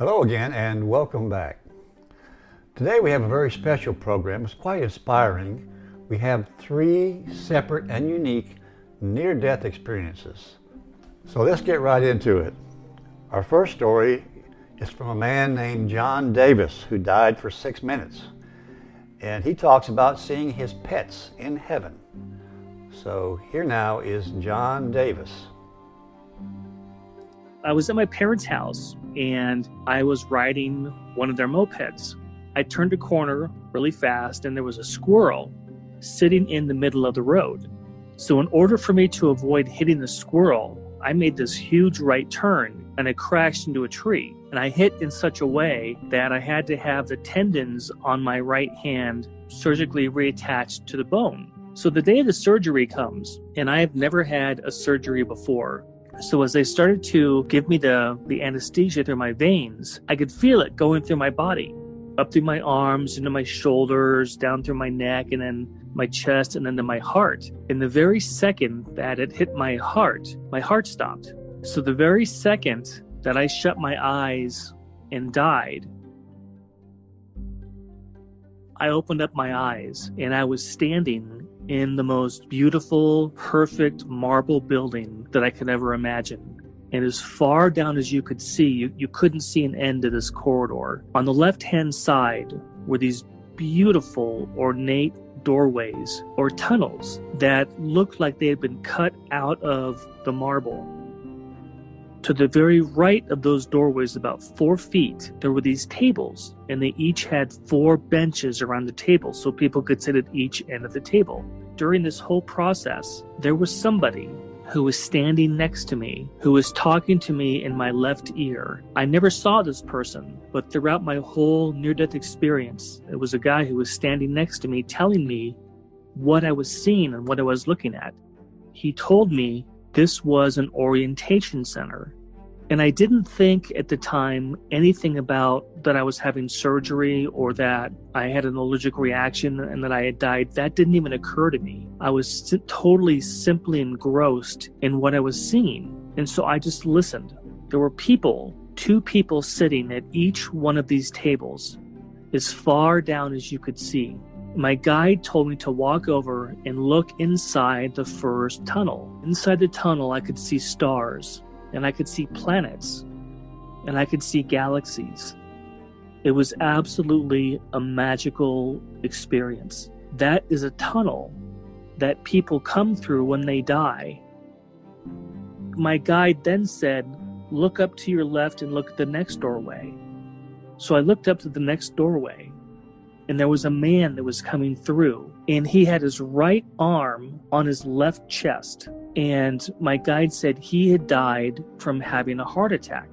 Hello again and welcome back. Today we have a very special program. It's quite inspiring. We have three separate and unique near death experiences. So let's get right into it. Our first story is from a man named John Davis who died for six minutes. And he talks about seeing his pets in heaven. So here now is John Davis. I was at my parents' house and I was riding one of their mopeds. I turned a corner really fast and there was a squirrel sitting in the middle of the road. So, in order for me to avoid hitting the squirrel, I made this huge right turn and I crashed into a tree. And I hit in such a way that I had to have the tendons on my right hand surgically reattached to the bone. So the day the surgery comes, and I have never had a surgery before. So as they started to give me the, the anesthesia through my veins, I could feel it going through my body, up through my arms, into my shoulders, down through my neck, and then my chest, and then to my heart. In the very second that it hit my heart, my heart stopped. So the very second that I shut my eyes and died, I opened up my eyes and I was standing in the most beautiful, perfect marble building that I could ever imagine. And as far down as you could see, you, you couldn't see an end to this corridor. On the left hand side were these beautiful, ornate doorways or tunnels that looked like they had been cut out of the marble. To the very right of those doorways, about four feet, there were these tables, and they each had four benches around the table so people could sit at each end of the table. During this whole process, there was somebody who was standing next to me, who was talking to me in my left ear. I never saw this person, but throughout my whole near death experience, it was a guy who was standing next to me telling me what I was seeing and what I was looking at. He told me this was an orientation center. And I didn't think at the time anything about that I was having surgery or that I had an allergic reaction and that I had died. That didn't even occur to me. I was totally simply engrossed in what I was seeing. And so I just listened. There were people, two people sitting at each one of these tables, as far down as you could see. My guide told me to walk over and look inside the first tunnel. Inside the tunnel, I could see stars, and I could see planets, and I could see galaxies. It was absolutely a magical experience. That is a tunnel that people come through when they die. My guide then said, Look up to your left and look at the next doorway. So I looked up to the next doorway and there was a man that was coming through and he had his right arm on his left chest and my guide said he had died from having a heart attack.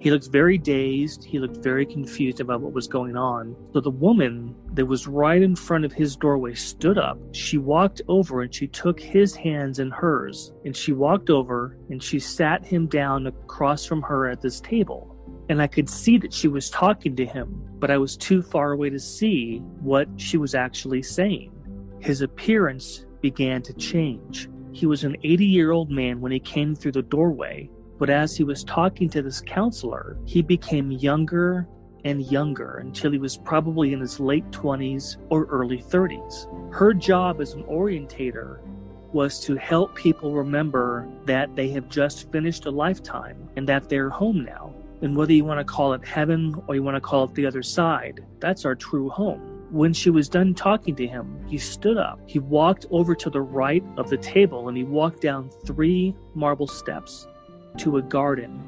He looked very dazed he looked very confused about what was going on. So the woman that was right in front of his doorway stood up she walked over and she took his hands in hers and she walked over and she sat him down across from her at this table and I could see that she was talking to him, but I was too far away to see what she was actually saying. His appearance began to change. He was an 80 year old man when he came through the doorway, but as he was talking to this counselor, he became younger and younger until he was probably in his late 20s or early 30s. Her job as an orientator was to help people remember that they have just finished a lifetime and that they're home now and whether you want to call it heaven or you want to call it the other side, that's our true home. When she was done talking to him, he stood up. He walked over to the right of the table and he walked down three marble steps to a garden.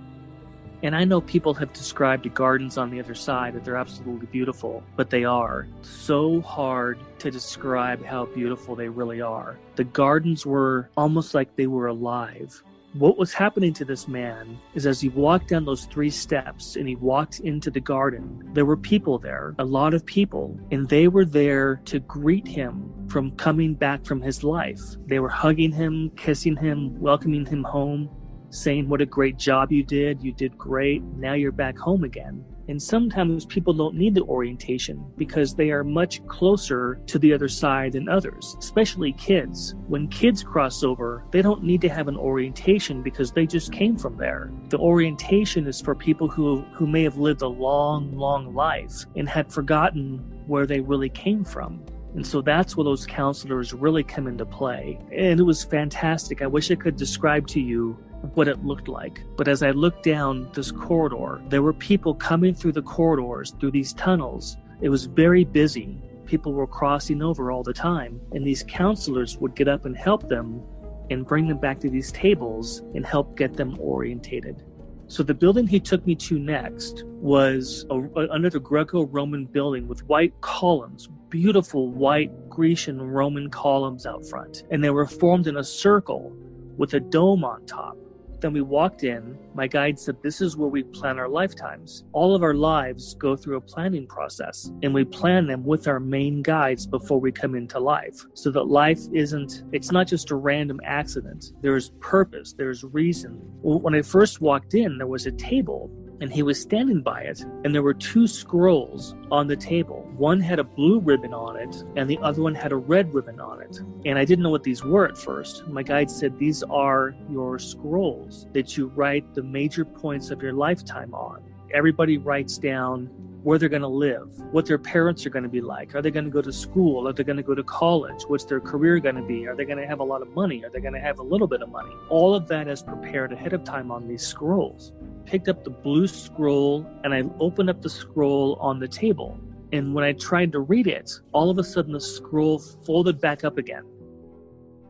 And I know people have described gardens on the other side that they're absolutely beautiful, but they are so hard to describe how beautiful they really are. The gardens were almost like they were alive. What was happening to this man is as he walked down those three steps and he walked into the garden, there were people there, a lot of people, and they were there to greet him from coming back from his life. They were hugging him, kissing him, welcoming him home saying what a great job you did, you did great, now you're back home again. And sometimes people don't need the orientation because they are much closer to the other side than others, especially kids. When kids cross over, they don't need to have an orientation because they just came from there. The orientation is for people who, who may have lived a long, long life and had forgotten where they really came from. And so that's where those counselors really come into play. And it was fantastic. I wish I could describe to you what it looked like. But as I looked down this corridor, there were people coming through the corridors, through these tunnels. It was very busy. People were crossing over all the time. And these counselors would get up and help them and bring them back to these tables and help get them orientated. So the building he took me to next was a, another Greco-Roman building with white columns, beautiful white Grecian Roman columns out front, and they were formed in a circle with a dome on top. Then we walked in. My guide said, This is where we plan our lifetimes. All of our lives go through a planning process, and we plan them with our main guides before we come into life. So that life isn't, it's not just a random accident. There's purpose, there's reason. When I first walked in, there was a table and he was standing by it, and there were two scrolls on the table. One had a blue ribbon on it, and the other one had a red ribbon on it. And I didn't know what these were at first. My guide said, These are your scrolls that you write the major points of your lifetime on. Everybody writes down where they're going to live, what their parents are going to be like. Are they going to go to school? Are they going to go to college? What's their career going to be? Are they going to have a lot of money? Are they going to have a little bit of money? All of that is prepared ahead of time on these scrolls. Picked up the blue scroll and I opened up the scroll on the table. And when I tried to read it, all of a sudden the scroll folded back up again.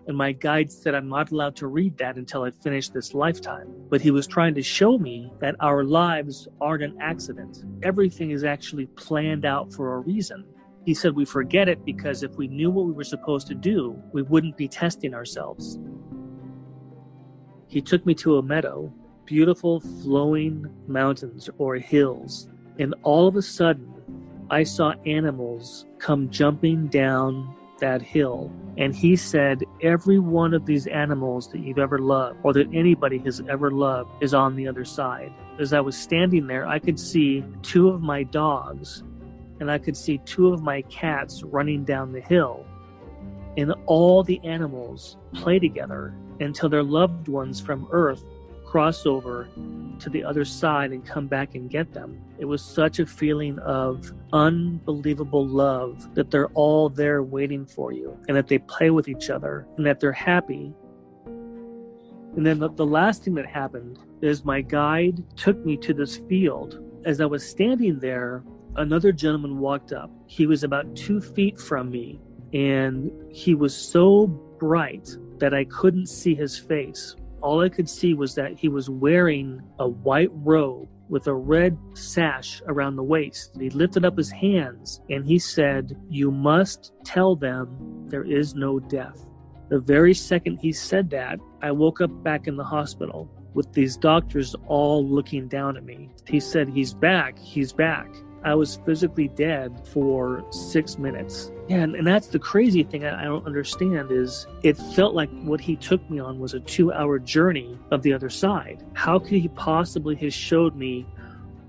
And my guide said I'm not allowed to read that until I finish this lifetime. But he was trying to show me that our lives aren't an accident. Everything is actually planned out for a reason. He said we forget it because if we knew what we were supposed to do, we wouldn't be testing ourselves. He took me to a meadow, beautiful flowing mountains or hills, and all of a sudden I saw animals come jumping down that hill. And he said, Every one of these animals that you've ever loved, or that anybody has ever loved, is on the other side. As I was standing there, I could see two of my dogs, and I could see two of my cats running down the hill. And all the animals play together until their loved ones from Earth cross over to the other side and come back and get them. It was such a feeling of unbelievable love that they're all there waiting for you and that they play with each other and that they're happy. And then the, the last thing that happened is my guide took me to this field. As I was standing there, another gentleman walked up. He was about two feet from me and he was so bright that I couldn't see his face all I could see was that he was wearing a white robe with a red sash around the waist. He lifted up his hands and he said, You must tell them there is no death. The very second he said that, I woke up back in the hospital with these doctors all looking down at me. He said, He's back, he's back. I was physically dead for six minutes. Yeah, and, and that's the crazy thing I, I don't understand is it felt like what he took me on was a two hour journey of the other side. How could he possibly have showed me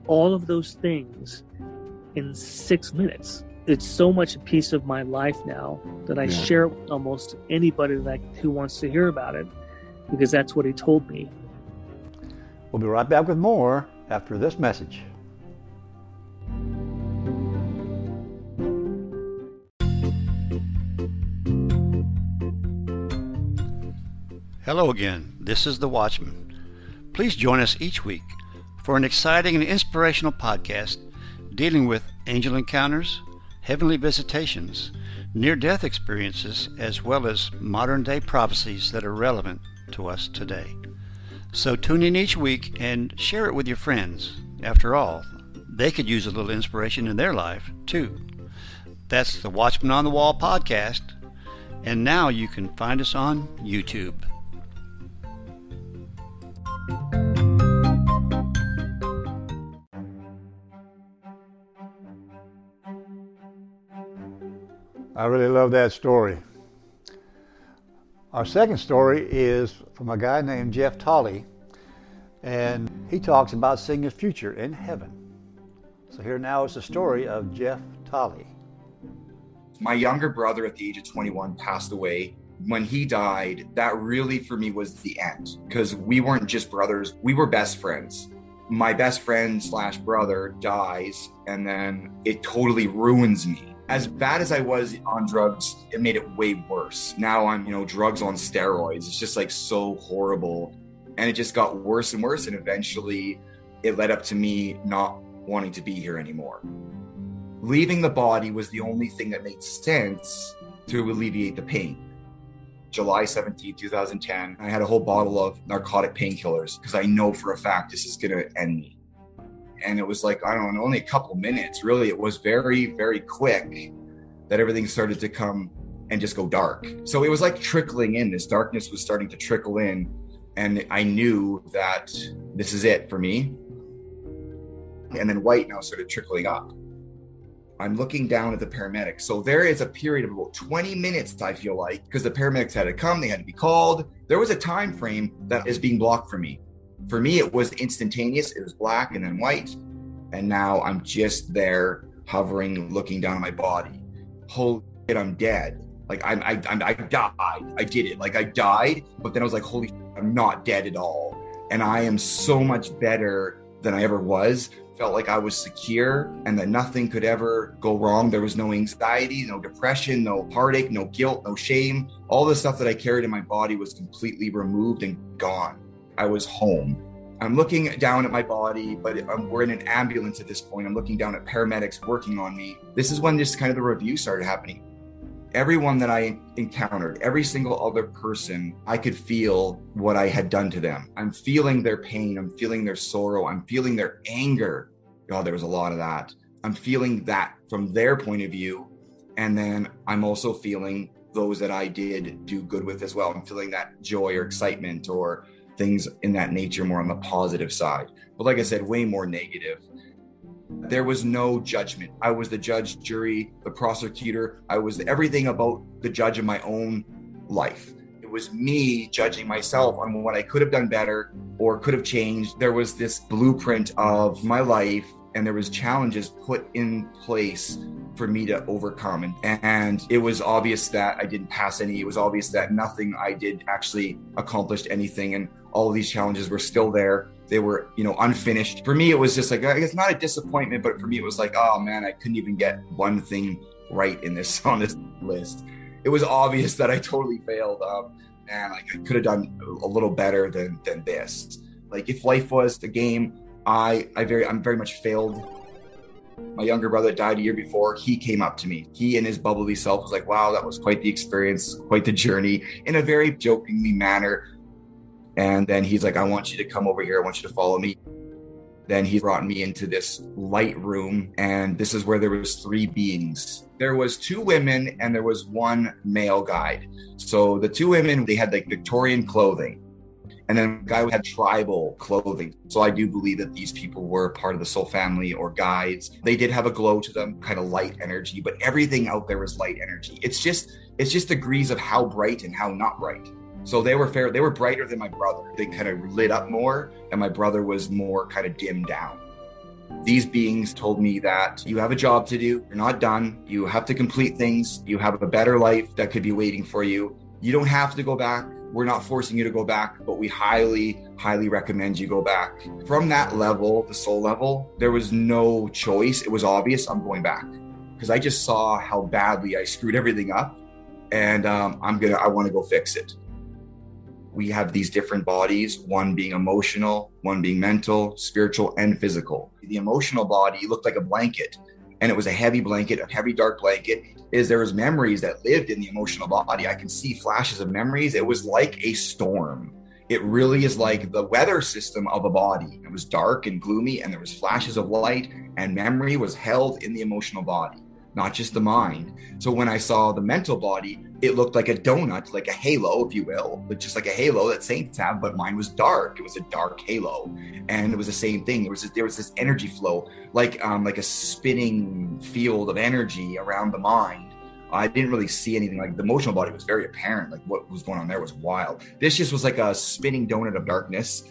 all of those things in six minutes? It's so much a piece of my life now that I yeah. share it with almost anybody that who wants to hear about it because that's what he told me. We'll be right back with more after this message. Hello again, this is The Watchman. Please join us each week for an exciting and inspirational podcast dealing with angel encounters, heavenly visitations, near death experiences, as well as modern day prophecies that are relevant to us today. So tune in each week and share it with your friends. After all, they could use a little inspiration in their life, too. That's the Watchman on the Wall podcast. And now you can find us on YouTube. I really love that story. Our second story is from a guy named Jeff Tolley, and he talks about seeing his future in heaven. So here now is the story of Jeff Tolley. My younger brother at the age of 21 passed away. When he died, that really for me was the end because we weren't just brothers, we were best friends. My best friend slash brother dies, and then it totally ruins me. As bad as I was on drugs, it made it way worse. Now I'm, you know, drugs on steroids. It's just like so horrible. And it just got worse and worse. And eventually it led up to me not wanting to be here anymore leaving the body was the only thing that made sense to alleviate the pain. July 17, 2010, I had a whole bottle of narcotic painkillers because I know for a fact this is going to end me. And it was like, I don't know, only a couple minutes. Really, it was very, very quick that everything started to come and just go dark. So it was like trickling in. This darkness was starting to trickle in. And I knew that this is it for me. And then white now started trickling up. I'm looking down at the paramedics. So there is a period of about 20 minutes, I feel like, because the paramedics had to come, they had to be called. There was a time frame that is being blocked for me. For me, it was instantaneous. It was black and then white. And now I'm just there hovering, looking down at my body. Holy shit, I'm dead. Like I'm, I, I'm, I died. I did it. Like I died, but then I was like, holy, shit, I'm not dead at all. And I am so much better than I ever was felt like I was secure and that nothing could ever go wrong. There was no anxiety, no depression, no heartache, no guilt, no shame. All the stuff that I carried in my body was completely removed and gone. I was home. I'm looking down at my body, but I'm, we're in an ambulance at this point. I'm looking down at paramedics working on me. This is when just kind of the review started happening everyone that I encountered, every single other person, I could feel what I had done to them. I'm feeling their pain. I'm feeling their sorrow. I'm feeling their anger. God, there was a lot of that. I'm feeling that from their point of view. And then I'm also feeling those that I did do good with as well. I'm feeling that joy or excitement or things in that nature more on the positive side. But like I said, way more negative. There was no judgment. I was the judge, jury, the prosecutor. I was everything about the judge of my own life. It was me judging myself on what I could have done better or could have changed. There was this blueprint of my life and there was challenges put in place for me to overcome. And, and it was obvious that i didn't pass any. It was obvious that nothing i did actually accomplished anything. And all of these challenges were still there. They were you know unfinished. For me it was just like it's not a disappointment but for me it was like oh man i couldn't even get one thing right in this on this list. It was obvious that i totally failed. Um man like i could have done a little better than than this. Like if life was the game i i very i'm very much failed my younger brother died a year before he came up to me he and his bubbly self was like wow that was quite the experience quite the journey in a very jokingly manner and then he's like, I want you to come over here. I want you to follow me. Then he brought me into this light room, and this is where there was three beings. There was two women and there was one male guide. So the two women, they had like Victorian clothing. And then the guy had tribal clothing. So I do believe that these people were part of the soul family or guides. They did have a glow to them, kind of light energy, but everything out there was light energy. It's just it's just degrees of how bright and how not bright. So they were fair. They were brighter than my brother. They kind of lit up more, and my brother was more kind of dimmed down. These beings told me that you have a job to do. You're not done. You have to complete things. You have a better life that could be waiting for you. You don't have to go back. We're not forcing you to go back, but we highly, highly recommend you go back. From that level, the soul level, there was no choice. It was obvious I'm going back because I just saw how badly I screwed everything up, and um, I'm gonna. I want to go fix it we have these different bodies, one being emotional, one being mental, spiritual, and physical. The emotional body looked like a blanket, and it was a heavy blanket, a heavy dark blanket. Is there was memories that lived in the emotional body. I can see flashes of memories. It was like a storm. it really is like the weather system of a body. It was dark and gloomy, and there was flashes of light, and memory was held in the emotional body, not just the mind. So when I saw the mental body, it looked like a donut, like a halo, if you will, but just like a halo that saints have. But mine was dark; it was a dark halo, and it was the same thing. There was this, there was this energy flow, like um, like a spinning field of energy around the mind I didn't really see anything like the emotional body was very apparent. Like what was going on there was wild. This just was like a spinning donut of darkness.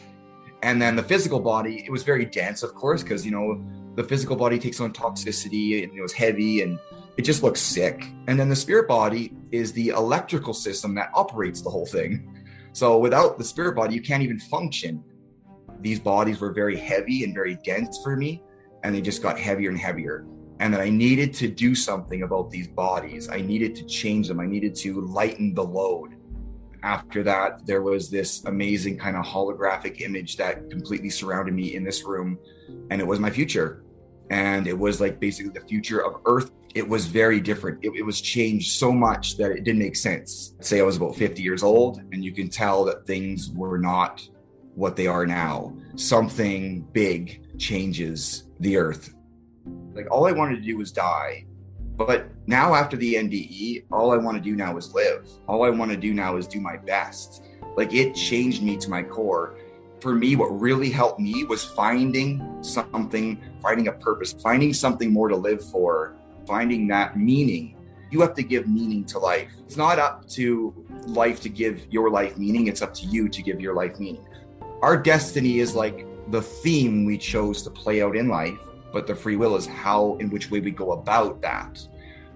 And then the physical body, it was very dense, of course, because you know the physical body takes on toxicity and it was heavy and it just looks sick. And then the spirit body is the electrical system that operates the whole thing. So without the spirit body, you can't even function. These bodies were very heavy and very dense for me, and they just got heavier and heavier and that I needed to do something about these bodies. I needed to change them. I needed to lighten the load. After that, there was this amazing kind of holographic image that completely surrounded me in this room, and it was my future. And it was like basically the future of Earth. It was very different. It, it was changed so much that it didn't make sense. Say I was about 50 years old, and you can tell that things were not what they are now. Something big changes the Earth like all I wanted to do was die. But now after the NDE, all I want to do now is live. All I want to do now is do my best. Like it changed me to my core. For me, what really helped me was finding something, finding a purpose, finding something more to live for, finding that meaning. You have to give meaning to life. It's not up to life to give your life meaning, it's up to you to give your life meaning. Our destiny is like the theme we chose to play out in life but the free will is how in which way we go about that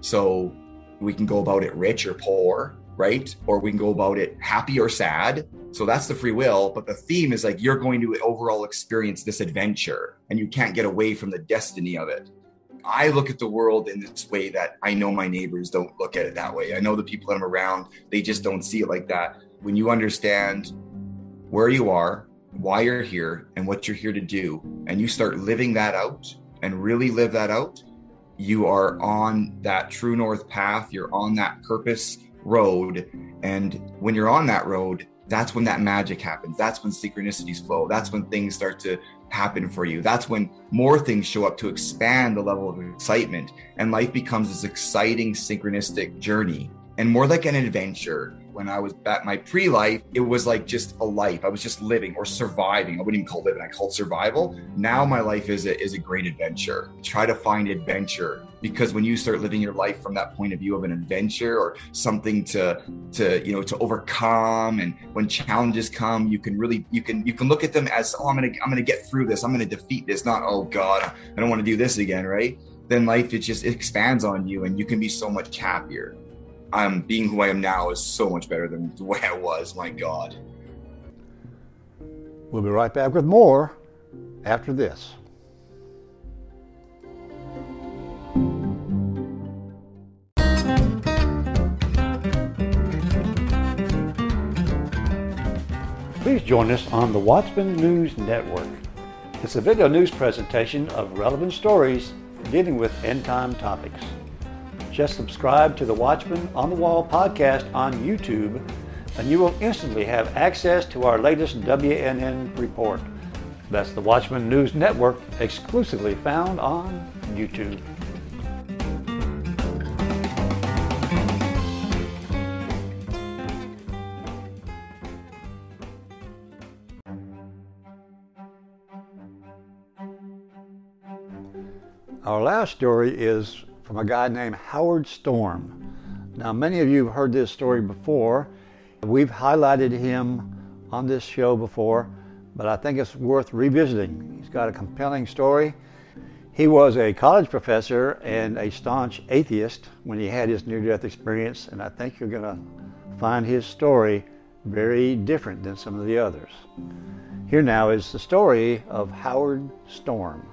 so we can go about it rich or poor right or we can go about it happy or sad so that's the free will but the theme is like you're going to overall experience this adventure and you can't get away from the destiny of it i look at the world in this way that i know my neighbors don't look at it that way i know the people that i'm around they just don't see it like that when you understand where you are why you're here and what you're here to do and you start living that out and really live that out, you are on that true north path. You're on that purpose road. And when you're on that road, that's when that magic happens. That's when synchronicities flow. That's when things start to happen for you. That's when more things show up to expand the level of excitement. And life becomes this exciting, synchronistic journey and more like an adventure when I was at my pre life, it was like just a life. I was just living or surviving. I wouldn't even call it living, I called survival. Now my life is a, is a great adventure. Try to find adventure because when you start living your life from that point of view of an adventure or something to to you know to overcome and when challenges come you can really you can you can look at them as oh i'm gonna i'm gonna get through this i'm gonna defeat this not oh god i don't want to do this again right then life it just expands on you and you can be so much happier I'm being who I am now is so much better than the way I was. My God. We'll be right back with more after this. Please join us on the Watchman News Network. It's a video news presentation of relevant stories dealing with end time topics. Just subscribe to the Watchman on the Wall podcast on YouTube, and you will instantly have access to our latest WNN report. That's the Watchman News Network, exclusively found on YouTube. Our last story is from a guy named Howard Storm. Now, many of you have heard this story before. We've highlighted him on this show before, but I think it's worth revisiting. He's got a compelling story. He was a college professor and a staunch atheist when he had his near death experience, and I think you're going to find his story very different than some of the others. Here now is the story of Howard Storm.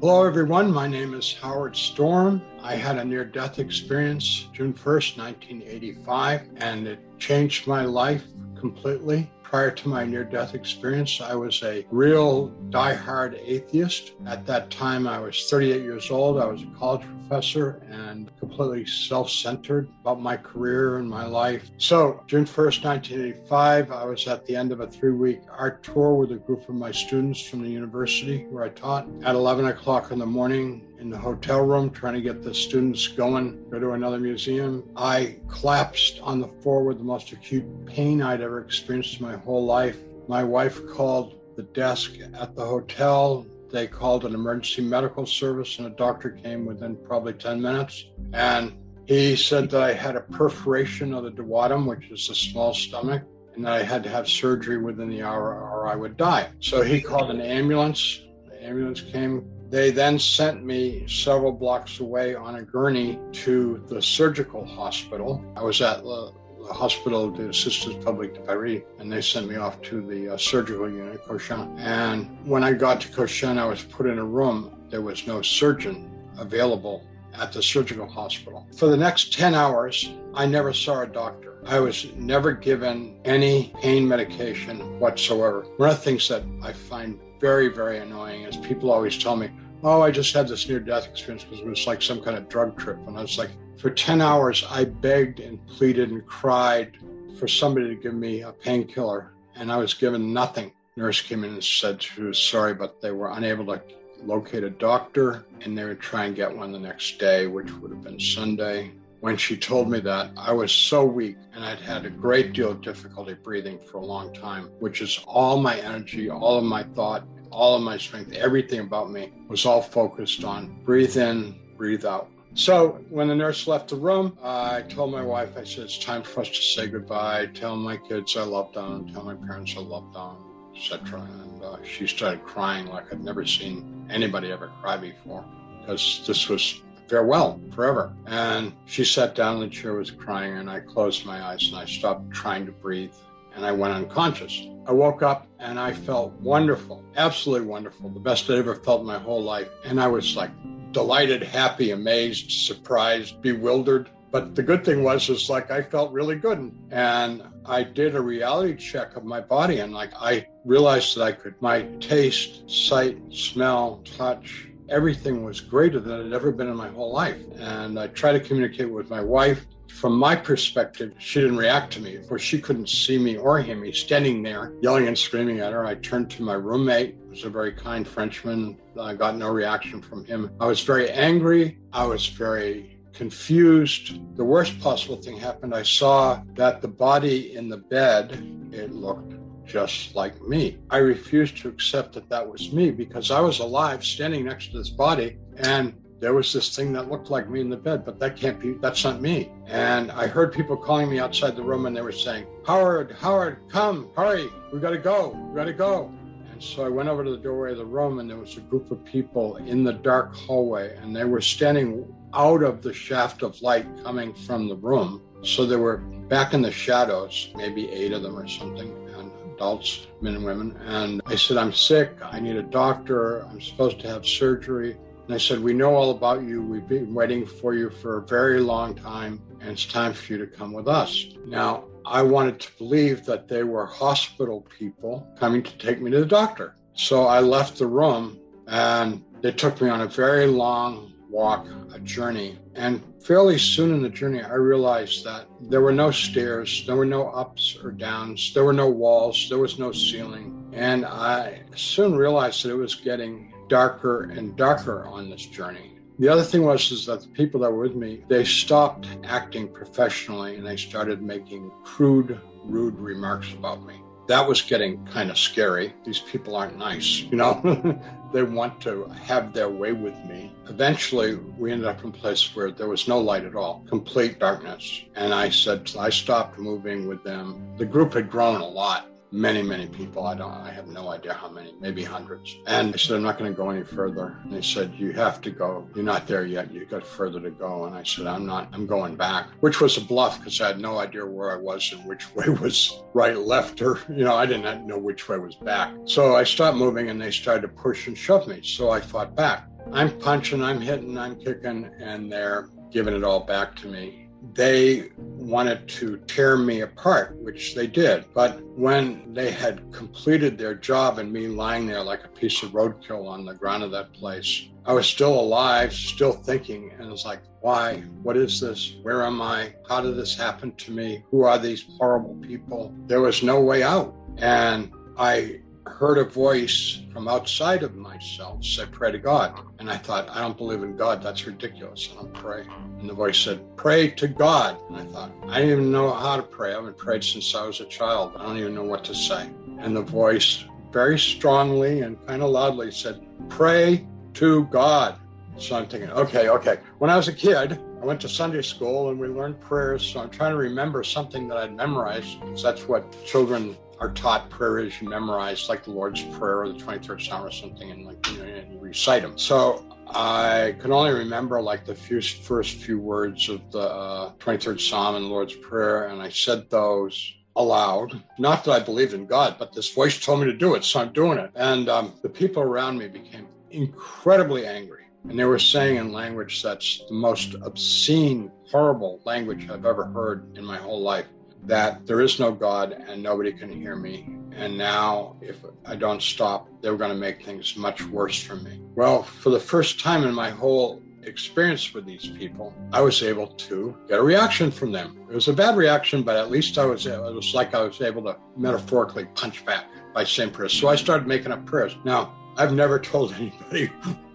Hello, everyone. My name is Howard Storm. I had a near death experience June 1st, 1985, and it changed my life completely. Prior to my near death experience, I was a real die-hard atheist. At that time, I was 38 years old. I was a college professor and completely self centered about my career and my life. So, June 1st, 1985, I was at the end of a three week art tour with a group of my students from the university where I taught. At 11 o'clock in the morning, in the hotel room trying to get the students going, go to another museum. I collapsed on the floor with the most acute pain I'd ever experienced in my whole life. My wife called the desk at the hotel. They called an emergency medical service, and a doctor came within probably 10 minutes. And he said that I had a perforation of the duodenum, which is the small stomach, and that I had to have surgery within the hour or I would die. So he called an ambulance. The ambulance came, they then sent me several blocks away on a gurney to the surgical hospital. I was at the, Hospital de Assistance Publique de Paris, and they sent me off to the uh, surgical unit, Cochin. And when I got to Cochin, I was put in a room. There was no surgeon available at the surgical hospital. For the next 10 hours, I never saw a doctor. I was never given any pain medication whatsoever. One of the things that I find very, very annoying is people always tell me, oh, I just had this near death experience because it was like some kind of drug trip. And I was like, for 10 hours, I begged and pleaded and cried for somebody to give me a painkiller, and I was given nothing. Nurse came in and said she was sorry, but they were unable to locate a doctor, and they would try and get one the next day, which would have been Sunday. When she told me that, I was so weak and I'd had a great deal of difficulty breathing for a long time, which is all my energy, all of my thought, all of my strength, everything about me was all focused on breathe in, breathe out. So when the nurse left the room, I told my wife, I said, it's time for us to say goodbye. Tell my kids I love them. Tell my parents I love them, etc. And uh, she started crying like I'd never seen anybody ever cry before because this was farewell forever. And she sat down in the chair, was crying, and I closed my eyes and I stopped trying to breathe and I went unconscious. I woke up and I felt wonderful, absolutely wonderful, the best I'd ever felt in my whole life. And I was like delighted, happy, amazed, surprised, bewildered. But the good thing was, is like I felt really good. And I did a reality check of my body and like I realized that I could, my taste, sight, smell, touch, everything was greater than it had ever been in my whole life. And I tried to communicate with my wife from my perspective, she didn't react to me. Course, she couldn't see me or hear me standing there yelling and screaming at her. I turned to my roommate, who was a very kind Frenchman. I got no reaction from him. I was very angry. I was very confused. The worst possible thing happened. I saw that the body in the bed, it looked just like me. I refused to accept that that was me because I was alive standing next to this body and there was this thing that looked like me in the bed, but that can't be, that's not me. And I heard people calling me outside the room and they were saying, Howard, Howard, come, hurry, we gotta go, we gotta go. And so I went over to the doorway of the room and there was a group of people in the dark hallway and they were standing out of the shaft of light coming from the room. So they were back in the shadows, maybe eight of them or something, and adults, men and women. And I said, I'm sick. I need a doctor. I'm supposed to have surgery. And I said, We know all about you. We've been waiting for you for a very long time, and it's time for you to come with us. Now, I wanted to believe that they were hospital people coming to take me to the doctor. So I left the room and they took me on a very long walk, a journey. And fairly soon in the journey, I realized that there were no stairs, there were no ups or downs, there were no walls, there was no ceiling. And I soon realized that it was getting darker and darker on this journey. The other thing was is that the people that were with me, they stopped acting professionally and they started making crude, rude remarks about me. That was getting kind of scary. These people aren't nice, you know. they want to have their way with me. Eventually, we ended up in a place where there was no light at all, complete darkness. And I said, I stopped moving with them. The group had grown a lot many, many people. I don't, I have no idea how many, maybe hundreds. And I said, I'm not going to go any further. And they said, You have to go. You're not there yet. You've got further to go. And I said, I'm not, I'm going back, which was a bluff because I had no idea where I was and which way was right, left, or, you know, I didn't know which way was back. So I stopped moving and they started to push and shove me. So I fought back. I'm punching, I'm hitting, I'm kicking, and they're giving it all back to me they wanted to tear me apart, which they did. But when they had completed their job and me lying there like a piece of roadkill on the ground of that place, I was still alive, still thinking, and it's like, why? What is this? Where am I? How did this happen to me? Who are these horrible people? There was no way out. And I heard a voice from outside of myself say, Pray to God. And I thought, I don't believe in God. That's ridiculous. I don't pray. And the voice said, Pray to God. And I thought, I didn't even know how to pray. I haven't prayed since I was a child. I don't even know what to say. And the voice very strongly and kind of loudly said, Pray to God. So I'm thinking, okay, okay. When I was a kid, I went to Sunday school and we learned prayers. So I'm trying to remember something that I'd memorized because that's what children are taught prayer is you memorize like the Lord's Prayer or the 23rd Psalm or something and like you, know, and you recite them. So I can only remember like the few, first few words of the uh, 23rd Psalm and Lord's Prayer, and I said those aloud. Not that I believed in God, but this voice told me to do it, so I'm doing it. And um, the people around me became incredibly angry. And they were saying in language that's the most obscene, horrible language I've ever heard in my whole life that there is no God and nobody can hear me. And now, if I don't stop, they're going to make things much worse for me. Well, for the first time in my whole experience with these people, I was able to get a reaction from them. It was a bad reaction, but at least I was, it was like I was able to metaphorically punch back by saying prayers. So I started making up prayers. Now, I've never told anybody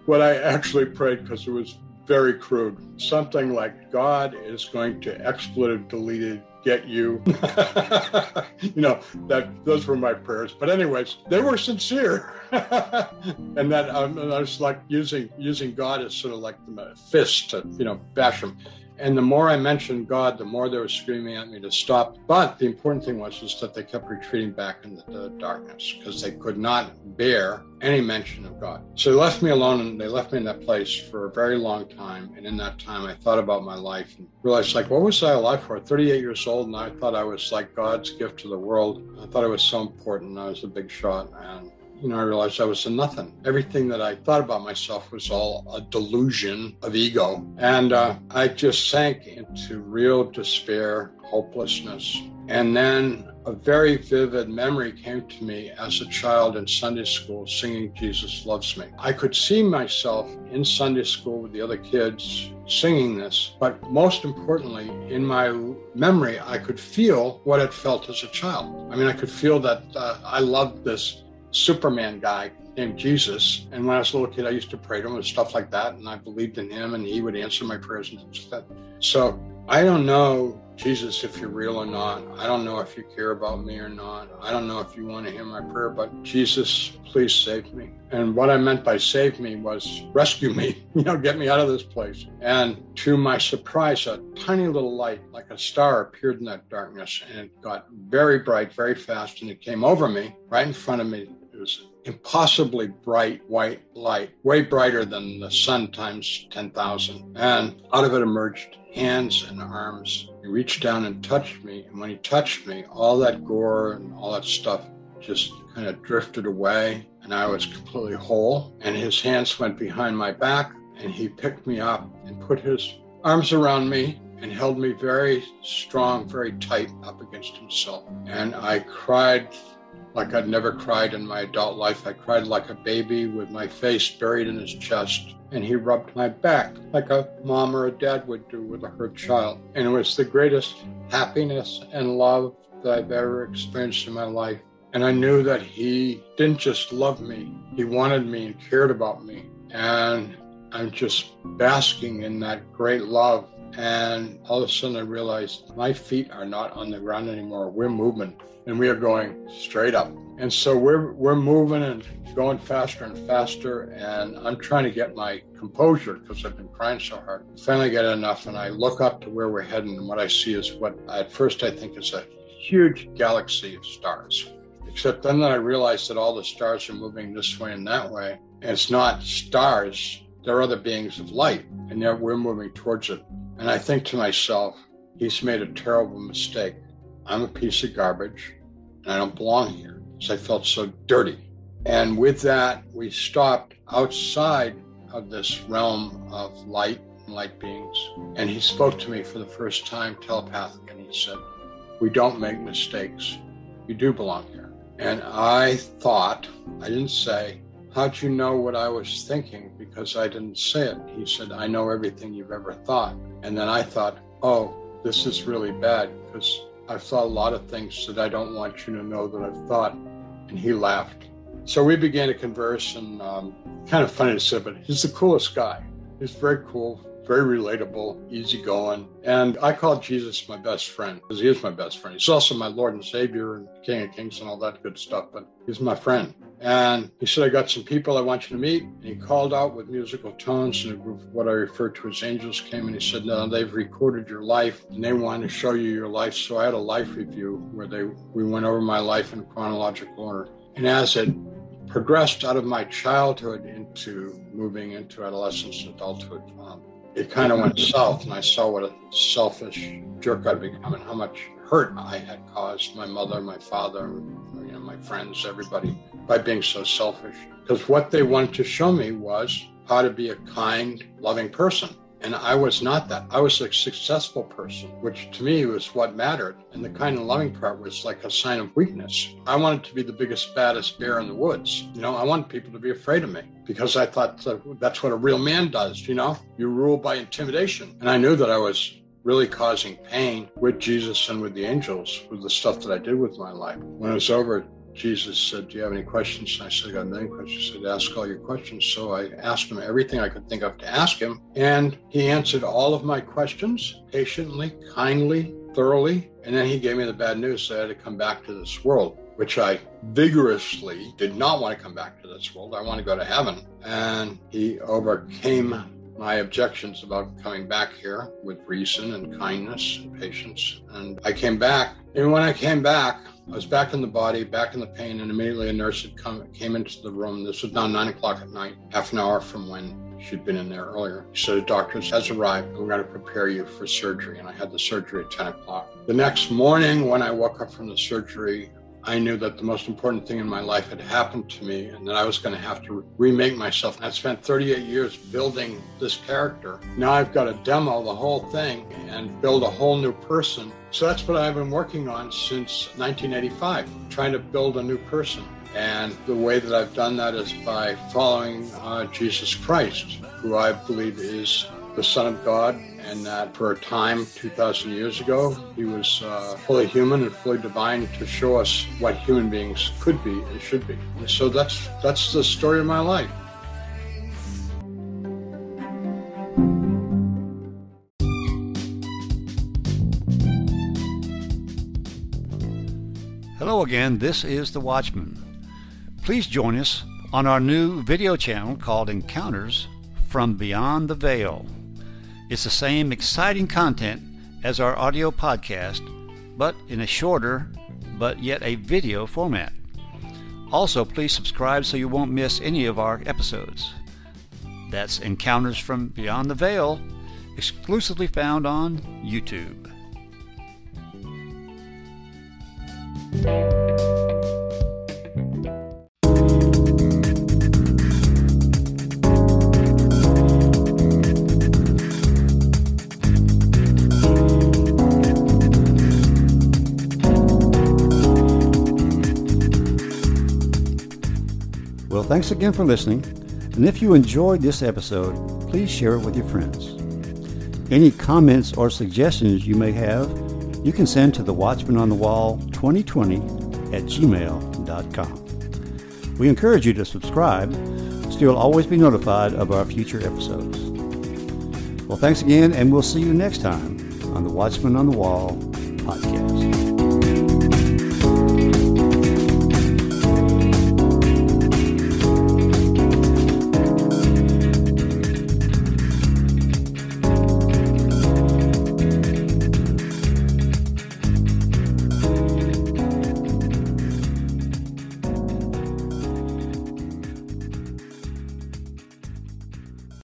what I actually prayed because it was very crude. Something like God is going to expletive deleted get you. you know, that those were my prayers. But anyways, they were sincere. and that um, I was like using using God as sort of like the fist to, you know, bash them. And the more I mentioned God, the more they were screaming at me to stop. But the important thing was is that they kept retreating back into the darkness because they could not bear any mention of God. So they left me alone and they left me in that place for a very long time. And in that time, I thought about my life and realized, like, what was I alive for? 38 years old, and I thought I was like God's gift to the world. I thought I was so important. I was a big shot. And you know, I realized I was a nothing. Everything that I thought about myself was all a delusion of ego. And uh, I just sank into real despair, hopelessness. And then a very vivid memory came to me as a child in Sunday school singing Jesus Loves Me. I could see myself in Sunday school with the other kids singing this, but most importantly, in my memory, I could feel what it felt as a child. I mean, I could feel that uh, I loved this Superman guy named Jesus. And when I was a little kid, I used to pray to him and stuff like that. And I believed in him and he would answer my prayers and stuff. So I don't know, Jesus, if you're real or not. I don't know if you care about me or not. I don't know if you want to hear my prayer, but Jesus, please save me. And what I meant by save me was rescue me, you know, get me out of this place. And to my surprise, a tiny little light, like a star, appeared in that darkness and it got very bright, very fast. And it came over me right in front of me it was impossibly bright white light, way brighter than the sun times 10,000. And out of it emerged hands and arms. He reached down and touched me. And when he touched me, all that gore and all that stuff just kind of drifted away. And I was completely whole. And his hands went behind my back and he picked me up and put his arms around me and held me very strong, very tight up against himself. And I cried like I'd never cried in my adult life. I cried like a baby with my face buried in his chest. And he rubbed my back like a mom or a dad would do with a hurt child. And it was the greatest happiness and love that I've ever experienced in my life. And I knew that he didn't just love me, he wanted me and cared about me. And I'm just basking in that great love. And all of a sudden, I realized my feet are not on the ground anymore. We're moving and we are going straight up. And so we're we're moving and going faster and faster. And I'm trying to get my composure because I've been crying so hard. Finally, get enough, and I look up to where we're heading, and what I see is what at first I think is a huge galaxy of stars. Except then I realize that all the stars are moving this way and that way, and it's not stars. They're other beings of light, and yet we're moving towards it. And I think to myself, he's made a terrible mistake. I'm a piece of garbage and I don't belong here. So I felt so dirty. And with that, we stopped outside of this realm of light, and light beings. And he spoke to me for the first time telepathically, and he said, We don't make mistakes. You do belong here. And I thought, I didn't say, How'd you know what I was thinking? Because I didn't say it. He said, I know everything you've ever thought. And then I thought, Oh, this is really bad because I've thought a lot of things that I don't want you to know that I've thought. And he laughed. So we began to converse, and um, kind of funny to say, but he's the coolest guy. He's very cool, very relatable, easygoing. And I call Jesus my best friend because he is my best friend. He's also my Lord and Savior and King of Kings and all that good stuff, but he's my friend. And he said, I got some people I want you to meet. And he called out with musical tones, and a group of what I refer to as angels came, and he said, No, they've recorded your life and they want to show you your life. So I had a life review where they we went over my life in chronological order. And as it progressed out of my childhood into moving into adolescence and adulthood, um, it kind of went south, and I saw what a selfish jerk I'd become and how much hurt I had caused my mother, my father, you know, my friends, everybody by being so selfish. Because what they wanted to show me was how to be a kind, loving person. And I was not that. I was a successful person, which to me was what mattered. And the kind and loving part was like a sign of weakness. I wanted to be the biggest, baddest bear in the woods. You know, I wanted people to be afraid of me because I thought that's what a real man does. You know, you rule by intimidation. And I knew that I was really causing pain with Jesus and with the angels with the stuff that I did with my life. When it was over, Jesus said, Do you have any questions? And I said, I got many questions. He said, Ask all your questions. So I asked him everything I could think of to ask him. And he answered all of my questions patiently, kindly, thoroughly. And then he gave me the bad news that I had to come back to this world, which I vigorously did not want to come back to this world. I want to go to heaven. And he overcame my objections about coming back here with reason and kindness and patience. And I came back. And when I came back, I was back in the body, back in the pain, and immediately a nurse had come, came into the room. This was now nine o'clock at night, half an hour from when she'd been in there earlier. She said, "The doctor has arrived. We're going to prepare you for surgery." And I had the surgery at 10 o'clock. The next morning, when I woke up from the surgery, I knew that the most important thing in my life had happened to me and that I was going to have to remake myself. I spent 38 years building this character. Now I've got to demo the whole thing and build a whole new person. So that's what I've been working on since 1985, trying to build a new person. And the way that I've done that is by following uh, Jesus Christ, who I believe is the Son of God, and that for a time, 2,000 years ago, he was uh, fully human and fully divine to show us what human beings could be and should be. So that's that's the story of my life. Again, this is The Watchman. Please join us on our new video channel called Encounters from Beyond the Veil. It's the same exciting content as our audio podcast, but in a shorter, but yet a video format. Also, please subscribe so you won't miss any of our episodes. That's Encounters from Beyond the Veil, exclusively found on YouTube. Well, thanks again for listening. And if you enjoyed this episode, please share it with your friends. Any comments or suggestions you may have, you can send to the Watchman on the Wall 2020 at gmail.com. We encourage you to subscribe so you'll always be notified of our future episodes. Well, thanks again, and we'll see you next time on the Watchman on the Wall podcast.